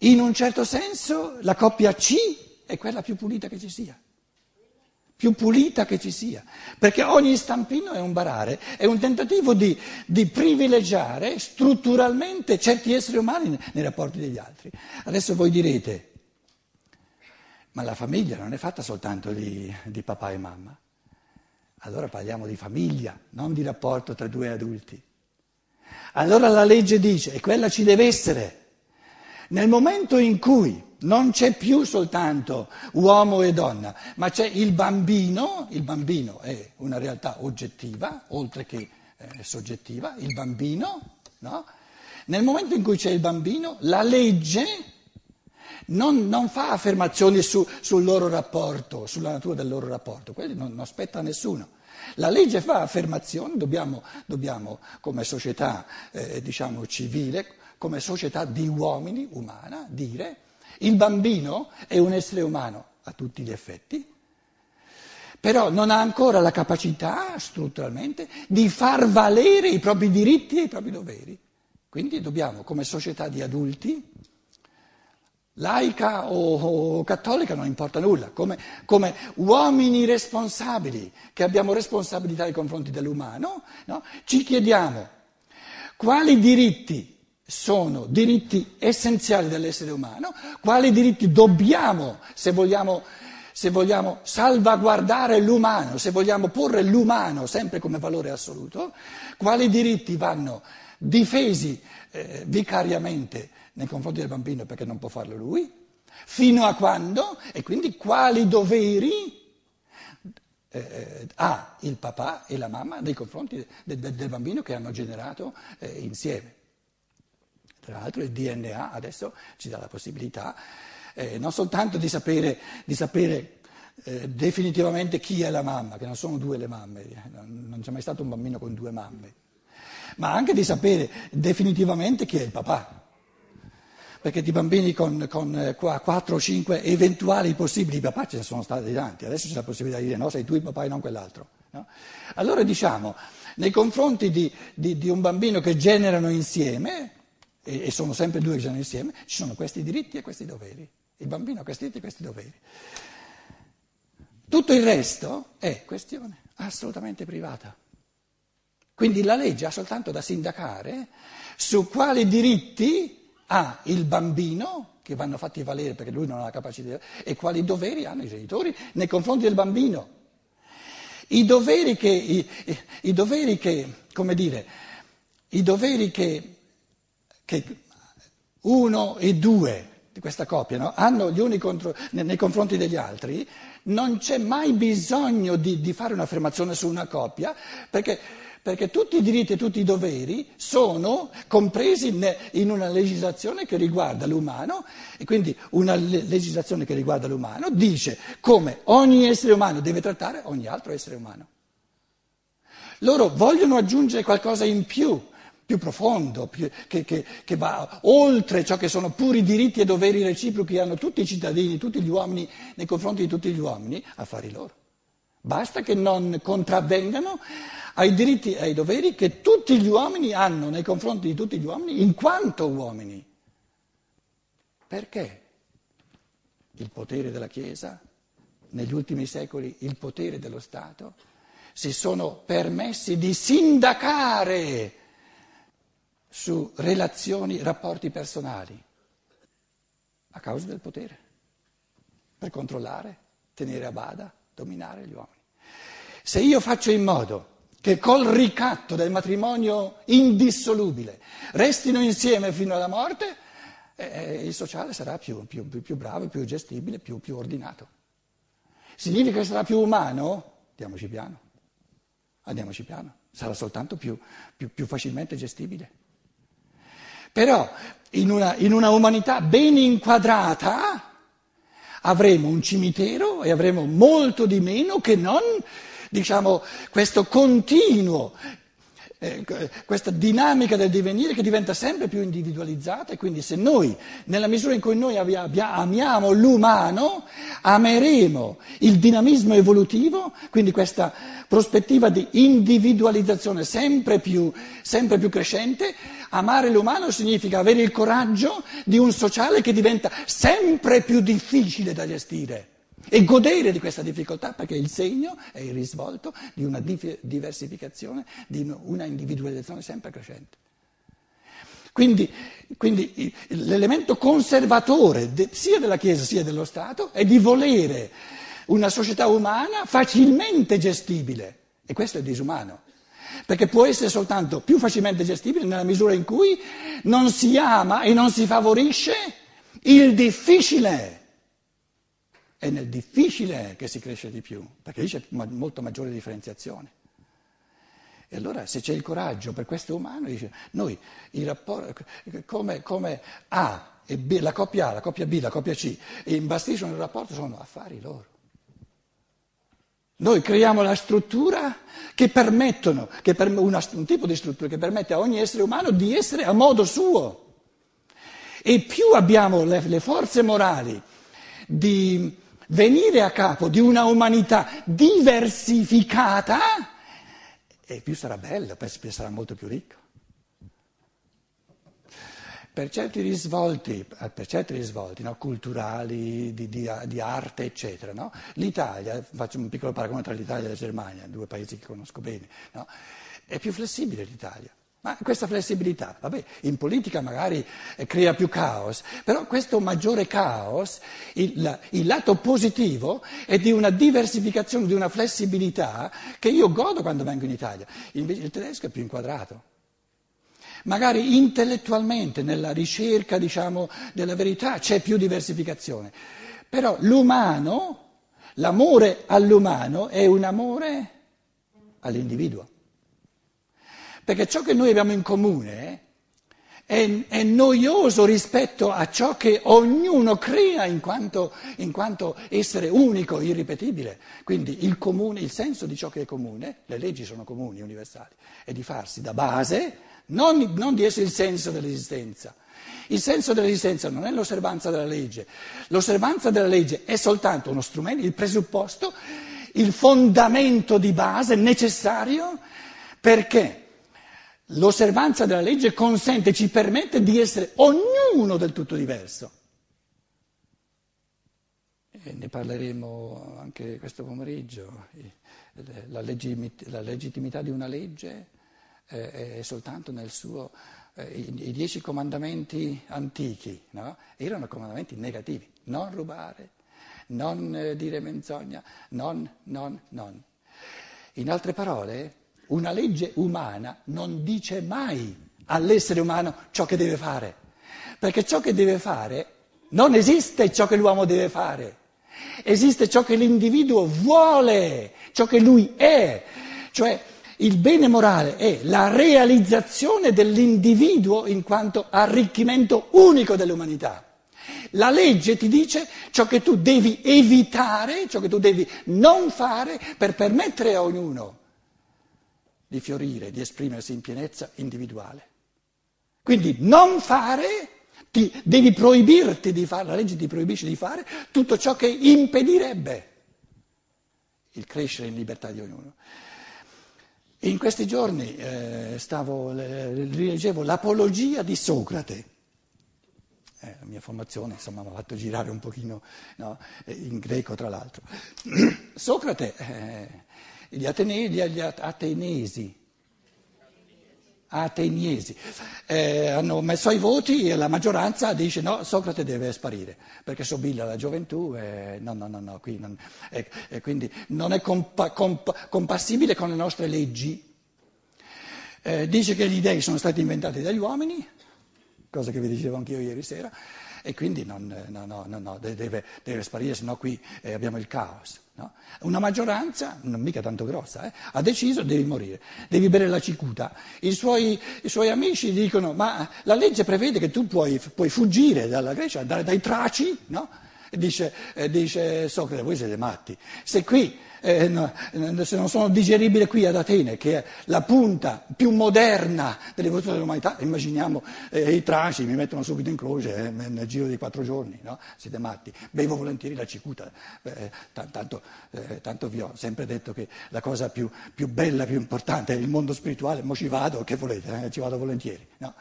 In un certo senso la coppia C è quella più pulita che ci sia, più pulita che ci sia, perché ogni stampino è un barare, è un tentativo di, di privilegiare strutturalmente certi esseri umani nei rapporti degli altri. Adesso voi direte, ma la famiglia non è fatta soltanto di, di papà e mamma. Allora parliamo di famiglia, non di rapporto tra due adulti. Allora la legge dice, e quella ci deve essere, nel momento in cui non c'è più soltanto uomo e donna, ma c'è il bambino, il bambino è una realtà oggettiva, oltre che eh, soggettiva, il bambino, no? Nel momento in cui c'è il bambino, la legge non, non fa affermazioni su, sul loro rapporto, sulla natura del loro rapporto, quelli non, non aspetta nessuno. La legge fa affermazioni, dobbiamo, dobbiamo come società eh, diciamo, civile, come società di uomini, umana, dire il bambino è un essere umano a tutti gli effetti, però non ha ancora la capacità strutturalmente di far valere i propri diritti e i propri doveri. Quindi dobbiamo, come società di adulti, laica o, o, cattolica non importa nulla, come, come, uomini responsabili che abbiamo responsabilità nei confronti dell'umano, no? ci chiediamo quali diritti sono diritti essenziali dell'essere umano, quali diritti dobbiamo, se vogliamo, se vogliamo salvaguardare l'umano, se vogliamo porre l'umano sempre come valore assoluto, quali diritti vanno difesi eh, vicariamente nei confronti del bambino perché non può farlo lui, fino a quando, e quindi quali doveri eh, ha il papà e la mamma nei confronti de, de, del bambino che hanno generato eh, insieme. Tra l'altro il DNA adesso ci dà la possibilità eh, non soltanto di sapere, di sapere eh, definitivamente chi è la mamma, che non sono due le mamme, non, non c'è mai stato un bambino con due mamme, ma anche di sapere definitivamente chi è il papà. Perché di bambini con, con 4 o 5 eventuali possibili papà ce ne sono stati tanti, adesso c'è la possibilità di dire no, sei tu il papà e non quell'altro. No? Allora diciamo, nei confronti di, di, di un bambino che generano insieme, e, e sono sempre due che sono insieme, ci sono questi diritti e questi doveri. Il bambino ha questi diritti e questi doveri. Tutto il resto è questione assolutamente privata. Quindi la legge ha soltanto da sindacare su quali diritti ha il bambino, che vanno fatti valere perché lui non ha la capacità, e quali doveri hanno i genitori nei confronti del bambino. I doveri che, i, i doveri che come dire, i doveri che che uno e due di questa coppia no, hanno gli uni contro, nei confronti degli altri, non c'è mai bisogno di, di fare un'affermazione su una coppia perché, perché, tutti i diritti e tutti i doveri sono compresi in una legislazione che riguarda l'umano e quindi una legislazione che riguarda l'umano dice come ogni essere umano deve trattare ogni altro essere umano. Loro vogliono aggiungere qualcosa in più più profondo, più, che, che, che, va oltre ciò che sono puri diritti e doveri reciprochi che hanno tutti i cittadini, tutti gli uomini nei confronti di tutti gli uomini, affari loro. Basta che non contravvengano ai diritti e ai doveri che tutti gli uomini hanno nei confronti di tutti gli uomini in quanto uomini. Perché il potere della Chiesa, negli ultimi secoli il potere dello Stato, si sono permessi di sindacare su relazioni, rapporti personali, a causa del potere, per controllare, tenere a bada, dominare gli uomini. Se io faccio in modo che col ricatto del matrimonio indissolubile restino insieme fino alla morte, eh, il sociale sarà più, più, più, bravo, più gestibile, più, più ordinato. Significa che sarà più umano? Andiamoci piano, andiamoci piano, sarà soltanto più, più facilmente gestibile. Però in una, in una umanità ben inquadrata avremo un cimitero e avremo molto di meno che non, diciamo, questo continuo eh, questa dinamica del divenire che diventa sempre più individualizzata e quindi se noi, nella misura in cui noi amiamo l'umano, ameremo il dinamismo evolutivo, quindi questa prospettiva di individualizzazione sempre più, sempre più crescente, amare l'umano significa avere il coraggio di un sociale che diventa sempre più difficile da gestire e godere di questa difficoltà perché il segno è il risvolto di una diversificazione, di una individualizzazione sempre crescente. Quindi, quindi l'elemento conservatore de, sia della Chiesa sia dello Stato è di volere una società umana facilmente gestibile e questo è disumano. Perché può essere soltanto più facilmente gestibile nella misura in cui non si ama e non si favorisce il difficile. È nel difficile che si cresce di più, perché lì c'è molto maggiore differenziazione. E allora se c'è il coraggio per questo umano, dice, noi i rapporti, come, come A e B, la coppia A, la coppia B, la coppia C, imbastiscono il rapporto, sono affari loro. Noi creiamo la struttura che permettono, che per, una, un tipo di struttura che permette a ogni essere umano di essere a modo suo. E più abbiamo le, le forze morali di venire a capo di una umanità diversificata, e più sarà bello, sarà molto più ricco. Per certi risvolti, per certi risvolti no, culturali, di, di, di, arte, eccetera, no? l'Italia, faccio un piccolo paragone tra l'Italia e la Germania, due paesi che conosco bene, no? è più flessibile l'Italia. Ma questa flessibilità, vabbè, in politica magari eh, crea più caos, però questo maggiore caos, il, il, lato positivo è di una diversificazione, di una flessibilità che io godo quando vengo in Italia. Invece il tedesco è più inquadrato. Magari intellettualmente nella ricerca, diciamo, della verità c'è più diversificazione, però l'umano, l'amore all'umano è un amore all'individuo. Perché ciò che noi abbiamo in comune è, è noioso rispetto a ciò che ognuno crea in quanto, in quanto, essere unico, irripetibile. Quindi il comune, il senso di ciò che è comune, le leggi sono comuni, universali, è di farsi da base, non, non di essere il senso dell'esistenza. Il senso dell'esistenza non è l'osservanza della legge, l'osservanza della legge è soltanto uno strumento, il presupposto, il fondamento di base necessario perché L'osservanza della legge consente, ci permette di essere ognuno del tutto diverso. E ne parleremo anche questo pomeriggio. La, legittimità di una legge è soltanto nel suo... I dieci comandamenti antichi no? erano comandamenti negativi. Non rubare, non eh, dire menzogna, non, non, non. In altre parole, una legge umana non dice mai all'essere umano ciò che deve fare, perché ciò che deve fare non esiste ciò che l'uomo deve fare, esiste ciò che l'individuo vuole, ciò che lui è, cioè il bene morale è la realizzazione dell'individuo in quanto arricchimento unico dell'umanità. La legge ti dice ciò che tu devi evitare, ciò che tu devi non fare per permettere a ognuno di fiorire, di esprimersi in pienezza individuale. Quindi non fare, ti, devi proibirti di fare, la legge ti proibisce di fare tutto ciò che impedirebbe il crescere in libertà di ognuno. In questi giorni eh, stavo, rileggevo l'apologia di Socrate. Eh, la mia formazione insomma, mi ha fatto girare un pochino no, in greco tra l'altro. Socrate eh, gli, Atene, gli Atenesi, Ateniesi eh, hanno messo ai voti e la maggioranza dice no, Socrate deve sparire perché sobilla la gioventù e no, no, no, no qui non, e, e quindi non è compa, compa, compassibile con le nostre leggi. Eh, dice che gli dei sono stati inventati dagli uomini, cosa che vi dicevo anch'io ieri sera, e quindi non, no, no, no, deve, deve, sparire, sennò qui eh, abbiamo il caos. Una maggioranza, non mica tanto grossa, eh, ha deciso devi morire, devi bere la cicuta. I suoi, I suoi, amici dicono ma la legge prevede che tu puoi, puoi fuggire dalla Grecia, dai, dai traci, no? Dice, eh, dice Socrate, voi siete matti. Se qui, eh, no, se non sono digeribili qui ad Atene, che è la punta più moderna dell'evoluzione dell'umanità, immaginiamo eh, i traci, mi mettono subito in croce eh, nel giro di quattro giorni, no? Siete matti. Bevo volentieri la cicuta, eh, tanto, eh, tanto, vi ho sempre detto che la cosa più, più, bella, più importante è il mondo spirituale, mo ci vado, che volete, ci vado volentieri. No?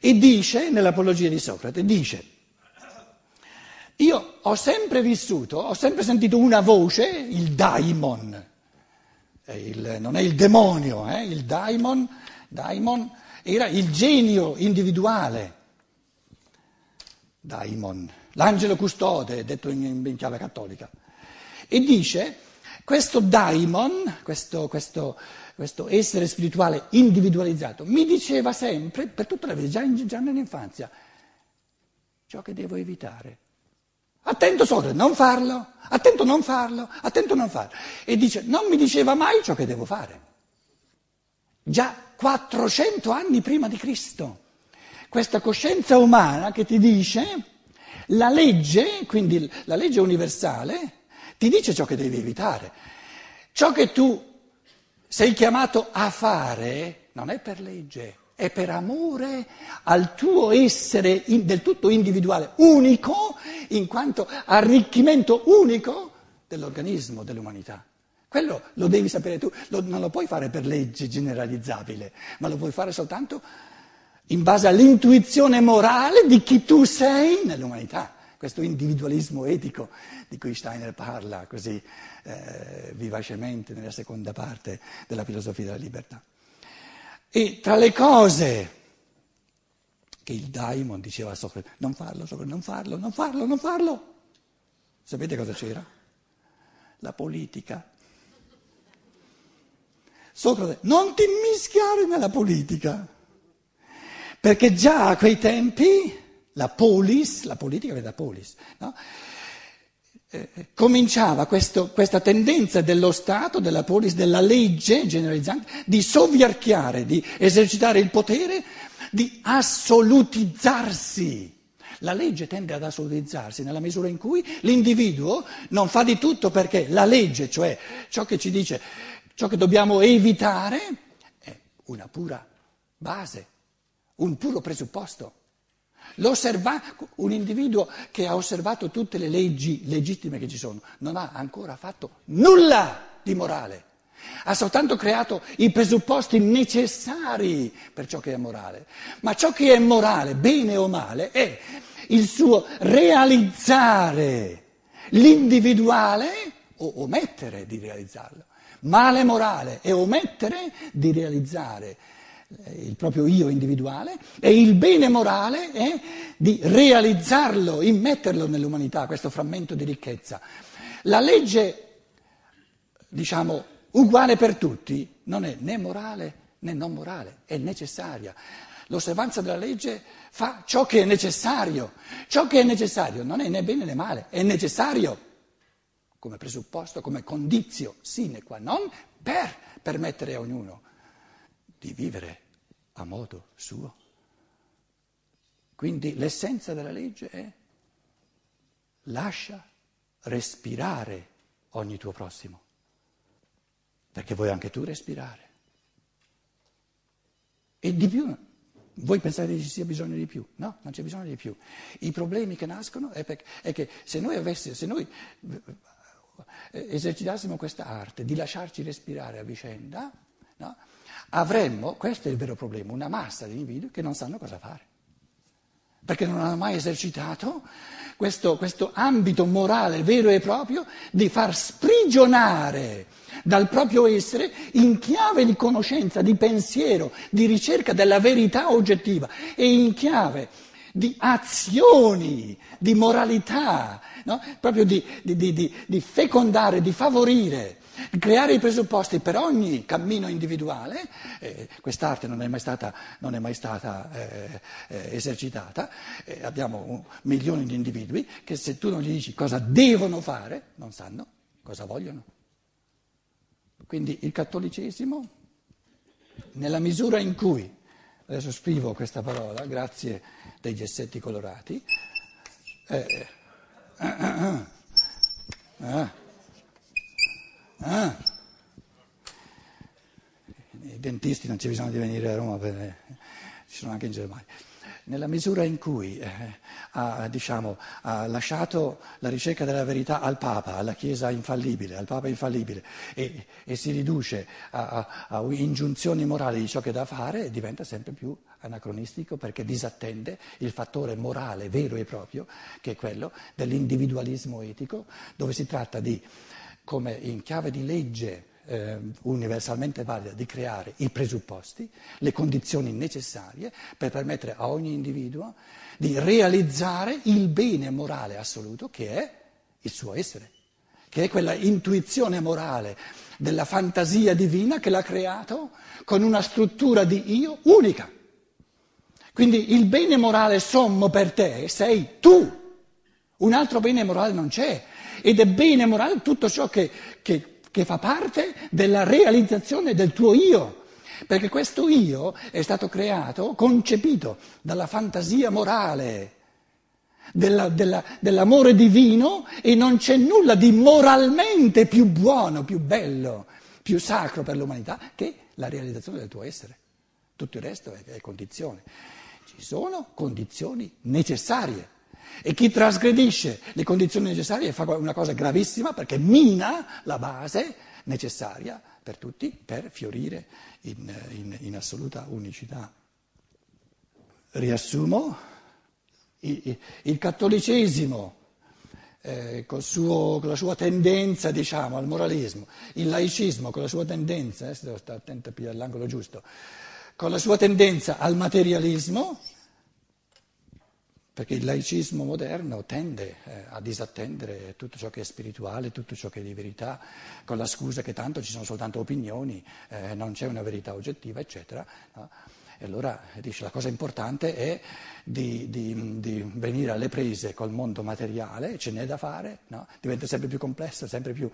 E dice, nell'Apologia di Socrate, dice io ho sempre vissuto, ho sempre sentito una voce, il daimon, il, non è il demonio, eh, il daimon, daimon era il genio individuale, daimon, l'angelo custode, detto in, in chiave cattolica, e dice questo daimon, questo, questo, questo, essere spirituale individualizzato, mi diceva sempre, per tutta la vita, già, già nell'infanzia, ciò che devo evitare. Attento Socrate, non farlo, attento non farlo, attento non farlo. E dice, non mi diceva mai ciò che devo fare. Già 400 anni prima di Cristo. Questa coscienza umana che ti dice, la legge, quindi la legge universale, ti dice ciò che devi evitare. Ciò che tu sei chiamato a fare non è per legge, è per amore al tuo essere in, del tutto individuale, unico, in quanto arricchimento unico dell'organismo, dell'umanità. Quello lo devi sapere tu, lo, non lo puoi fare per legge generalizzabile, ma lo puoi fare soltanto in base all'intuizione morale di chi tu sei nell'umanità. Questo individualismo etico di cui Steiner parla così eh, vivacemente nella seconda parte della filosofia della libertà. E tra le cose che il daimon diceva a Socrate, non farlo, Socrate, non farlo, non farlo, non farlo. Sapete cosa c'era? La politica. Socrate, non ti mischiare nella politica. Perché già a quei tempi la polis, la politica vede la polis, no? Cominciava questo, questa tendenza dello Stato, della polis, della legge generalizzante di sovviarchiare, di esercitare il potere, di assolutizzarsi. La legge tende ad assolutizzarsi nella misura in cui l'individuo non fa di tutto perché la legge, cioè ciò che ci dice, ciò che dobbiamo evitare, è una pura base, un puro presupposto. Un individuo che ha osservato tutte le leggi legittime che ci sono non ha ancora fatto nulla di morale, ha soltanto creato i presupposti necessari per ciò che è morale. Ma ciò che è morale, bene o male, è il suo realizzare l'individuale o omettere di realizzarlo. Male morale è omettere di realizzare il proprio io individuale e il bene morale è di realizzarlo, immetterlo nell'umanità, questo frammento di ricchezza. La legge, diciamo, uguale per tutti non è né morale né non morale, è necessaria. L'osservanza della legge fa ciò che è necessario. Ciò che è necessario non è né bene né male, è necessario come presupposto, come condizio sine qua non per permettere a ognuno di vivere a modo suo. Quindi l'essenza della legge è lascia respirare ogni tuo prossimo, perché vuoi anche tu respirare. E di più, voi pensate che ci sia bisogno di più? No, non c'è bisogno di più. I problemi che nascono è, perché, è che se noi, avessi, se noi eh, esercitassimo questa arte di lasciarci respirare a vicenda, no? Avremmo, questo è il vero problema, una massa di individui che non sanno cosa fare, perché non hanno mai esercitato questo, questo ambito morale vero e proprio di far sprigionare dal proprio essere in chiave di conoscenza, di pensiero, di ricerca della verità oggettiva e in chiave di azioni, di moralità, no? proprio di, di, di, di fecondare, di favorire creare i presupposti per ogni cammino individuale, eh, quest'arte non è mai stata, è mai stata eh, eh, esercitata, eh, abbiamo milioni di individui che se tu non gli dici cosa devono fare, non sanno cosa vogliono. Quindi il cattolicesimo, nella misura in cui, adesso scrivo questa parola, grazie dei gessetti colorati, eh, Ah, ah, ah. I dentisti non c'è bisogno di venire a Roma, per, ci sono anche in Germania. Nella misura in cui eh, ha, diciamo, ha, lasciato la ricerca della verità al Papa, alla Chiesa infallibile, al Papa infallibile, e, e si riduce a, a, ingiunzioni morali di ciò che da fare, diventa sempre più anacronistico perché disattende il fattore morale vero e proprio, che è quello dell'individualismo etico, dove si tratta di, come in chiave di legge, eh, universalmente valida di creare i presupposti, le condizioni necessarie per permettere a ogni individuo di realizzare il bene morale assoluto che è il suo essere, che è quella intuizione morale della fantasia divina che l'ha creato con una struttura di io unica. Quindi il bene morale sommo per te sei tu, un altro bene morale non c'è ed è bene morale tutto ciò che, che che fa parte della realizzazione del tuo io, perché questo io è stato creato, concepito dalla fantasia morale. Della, della, dell'amore divino e non c'è nulla di moralmente più buono, più bello, più sacro per l'umanità che la realizzazione del tuo essere. Tutto il resto è, è condizione. Ci sono condizioni necessarie e chi trasgredisce le condizioni necessarie fa una cosa gravissima perché mina la base necessaria per tutti per fiorire in, in, in assoluta unicità. Riassumo, il, il cattolicesimo eh, suo, con la sua tendenza diciamo, al moralismo, il laicismo con la sua tendenza, eh, devo stare attento a pigliare l'angolo giusto, con la sua tendenza al materialismo, perché il laicismo moderno tende eh, a disattendere tutto ciò che è spirituale, tutto ciò che è di verità, con la scusa che tanto ci sono soltanto opinioni, eh, non c'è una verità oggettiva, eccetera. No? E allora dice la cosa importante è di, di, di, venire alle prese col mondo materiale, ce n'è da fare, no? diventa sempre più complesso, sempre più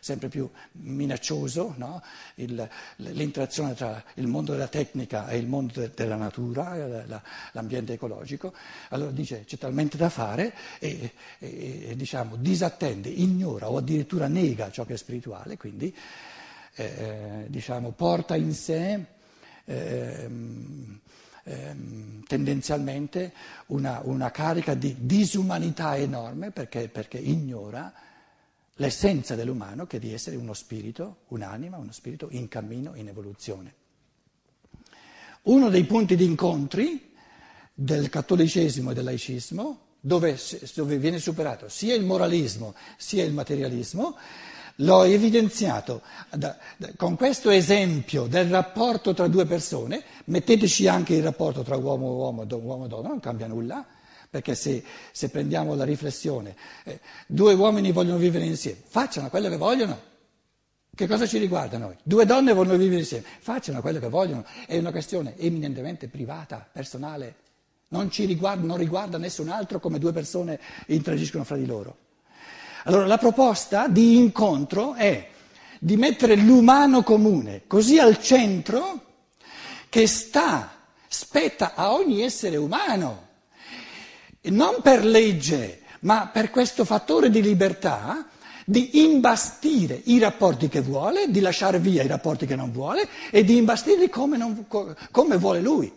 sempre più minaccioso, no? il, l'interazione tra il mondo della tecnica e il mondo de, della natura, la, l'ambiente ecologico. Allora dice c'è talmente da fare e, e, e diciamo, disattende, ignora o addirittura nega ciò che è spirituale, quindi eh, diciamo, porta in sé eh, eh, tendenzialmente una, una, carica di disumanità enorme perché, perché ignora l'essenza dell'umano che è di essere uno spirito, un'anima, uno spirito in cammino, in evoluzione. Uno dei punti di incontri del cattolicesimo e del laicismo, dove, dove viene superato sia il moralismo sia il materialismo, l'ho evidenziato da, da, con questo esempio del rapporto tra due persone, metteteci anche il rapporto tra uomo e uomo, uomo e donna, non cambia nulla perché se, se prendiamo la riflessione, eh, due uomini vogliono vivere insieme, facciano quello che vogliono. Che cosa ci riguarda noi? Due donne vogliono vivere insieme, facciano quello che vogliono. È una questione eminentemente privata, personale. Non, riguarda, non riguarda nessun altro come due persone interagiscono fra di loro. Allora la proposta di incontro è di mettere l'umano comune così al centro che sta, spetta a ogni essere umano non per legge, ma per questo fattore di libertà, di imbastire i rapporti che vuole, di lasciare via i rapporti che non vuole e di imbastirli come, non, come vuole lui.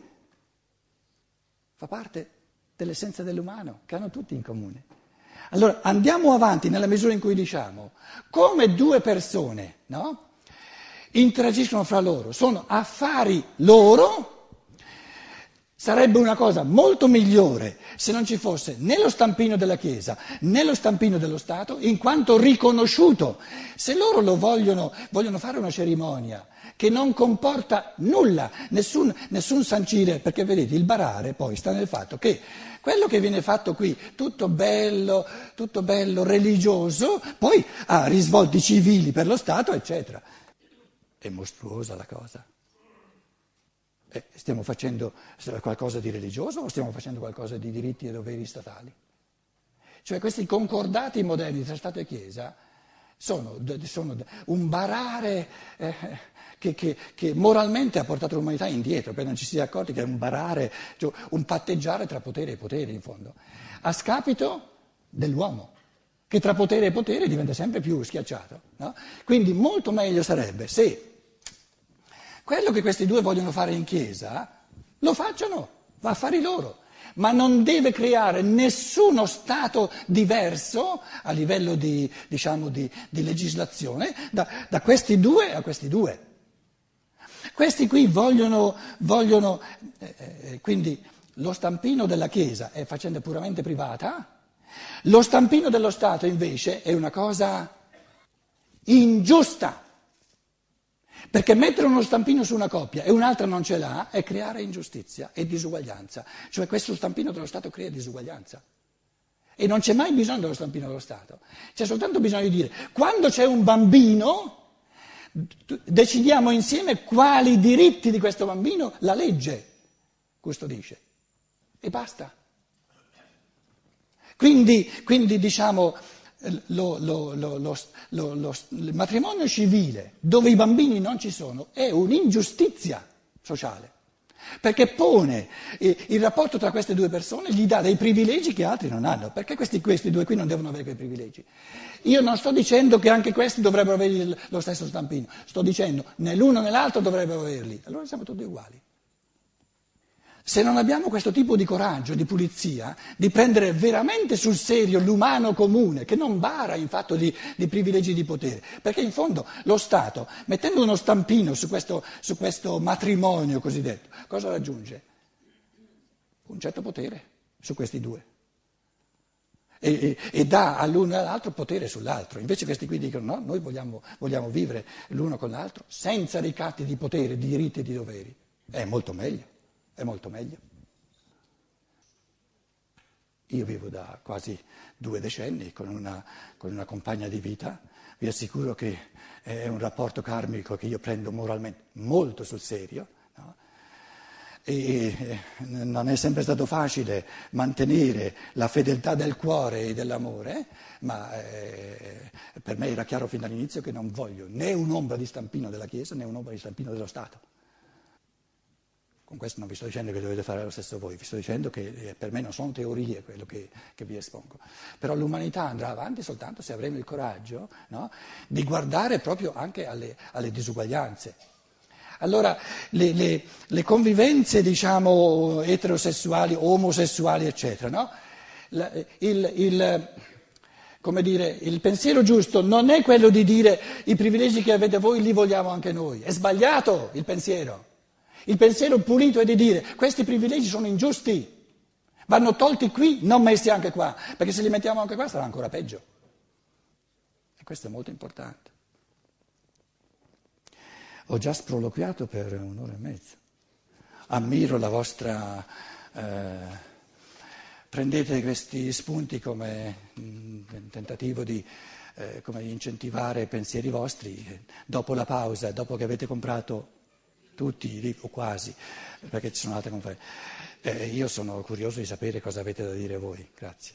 Fa parte dell'essenza dell'umano, che hanno tutti in comune. Allora andiamo avanti nella misura in cui diciamo come due persone no, interagiscono fra loro, sono affari loro Sarebbe una cosa molto migliore se non ci fosse né lo stampino della Chiesa né lo stampino dello Stato, in quanto riconosciuto. Se loro lo vogliono, vogliono fare una cerimonia che non comporta nulla, nessun, nessun sancire, perché vedete, il barare poi sta nel fatto che quello che viene fatto qui, tutto bello, tutto bello, religioso, poi ha risvolti civili per lo Stato, eccetera. È mostruosa la cosa. Eh, stiamo facendo qualcosa di religioso o stiamo facendo qualcosa di diritti e doveri statali? Cioè questi concordati moderni tra Stato e Chiesa sono, sono un barare eh, che, che, che, moralmente ha portato l'umanità indietro, per non ci si sia accorti che è un barare, cioè un patteggiare tra potere e potere in fondo, a scapito dell'uomo. che tra potere e potere diventa sempre più schiacciato. No? Quindi molto meglio sarebbe se quello che questi due vogliono fare in chiesa lo facciano, va a fare loro, ma non deve creare nessuno Stato diverso a livello di, diciamo, di, di legislazione da, da, questi due a questi due. Questi qui vogliono, vogliono eh, eh quindi lo stampino della Chiesa è faccenda puramente privata, lo stampino dello Stato invece è una cosa ingiusta, perché mettere uno stampino su una coppia e un'altra non ce l'ha è creare ingiustizia e disuguaglianza, cioè questo stampino dello Stato crea disuguaglianza. E non c'è mai bisogno dello stampino dello Stato, c'è soltanto bisogno di dire quando c'è un bambino decidiamo insieme quali diritti di questo bambino la legge custodisce e basta. Quindi, quindi diciamo, lo, lo, lo, il matrimonio civile dove i bambini non ci sono è un'ingiustizia sociale, perché pone il rapporto tra queste due persone, gli dà dei privilegi che altri non hanno, perché questi, questi due qui non devono avere quei privilegi. Io non sto dicendo che anche questi dovrebbero avere lo stesso stampino, sto dicendo né l'uno né l'altro dovrebbero averli, allora siamo tutti uguali. Se non abbiamo questo tipo di coraggio, di pulizia, di prendere veramente sul serio l'umano comune, che non bara in fatto di, di privilegi di potere, perché in fondo lo Stato, mettendo uno stampino su questo, su questo matrimonio cosiddetto, cosa raggiunge? Un certo potere su questi due. E, e, e, dà all'uno e all'altro potere sull'altro. Invece questi qui dicono no, noi vogliamo, vogliamo vivere l'uno con l'altro senza ricatti di potere, di diritti e di doveri. È molto meglio è molto meglio. Io vivo da quasi due decenni con una, con una compagna di vita, vi assicuro che è un rapporto karmico che io prendo moralmente molto sul serio. No? E non è sempre stato facile mantenere la fedeltà del cuore e dell'amore, ma eh, per me era chiaro fin dall'inizio che non voglio né un'ombra di stampino della Chiesa né un'ombra di stampino dello Stato. Con questo non vi sto dicendo che dovete fare lo stesso voi, vi sto dicendo che eh, per me non sono teorie quello che, che vi espongo. Però l'umanità andrà avanti soltanto se avremo il coraggio no, di guardare proprio anche alle, alle disuguaglianze. Allora le, le, le convivenze diciamo eterosessuali, omosessuali eccetera, no? il, il, come dire, il pensiero giusto non è quello di dire i privilegi che avete voi li vogliamo anche noi, è sbagliato il pensiero. Il pensiero pulito è di dire questi privilegi sono ingiusti, vanno tolti qui, non messi anche qua, perché se li mettiamo anche qua sarà ancora peggio. E questo è molto importante. Ho già sproloquiato per un'ora e mezza. Ammiro la vostra... Eh, prendete questi spunti come un mm, tentativo di eh, incentivare pensieri vostri. Dopo la pausa, dopo che avete comprato tutti o quasi, perché ci sono altre conferenze. Eh, io sono curioso di sapere cosa avete da dire voi. Grazie.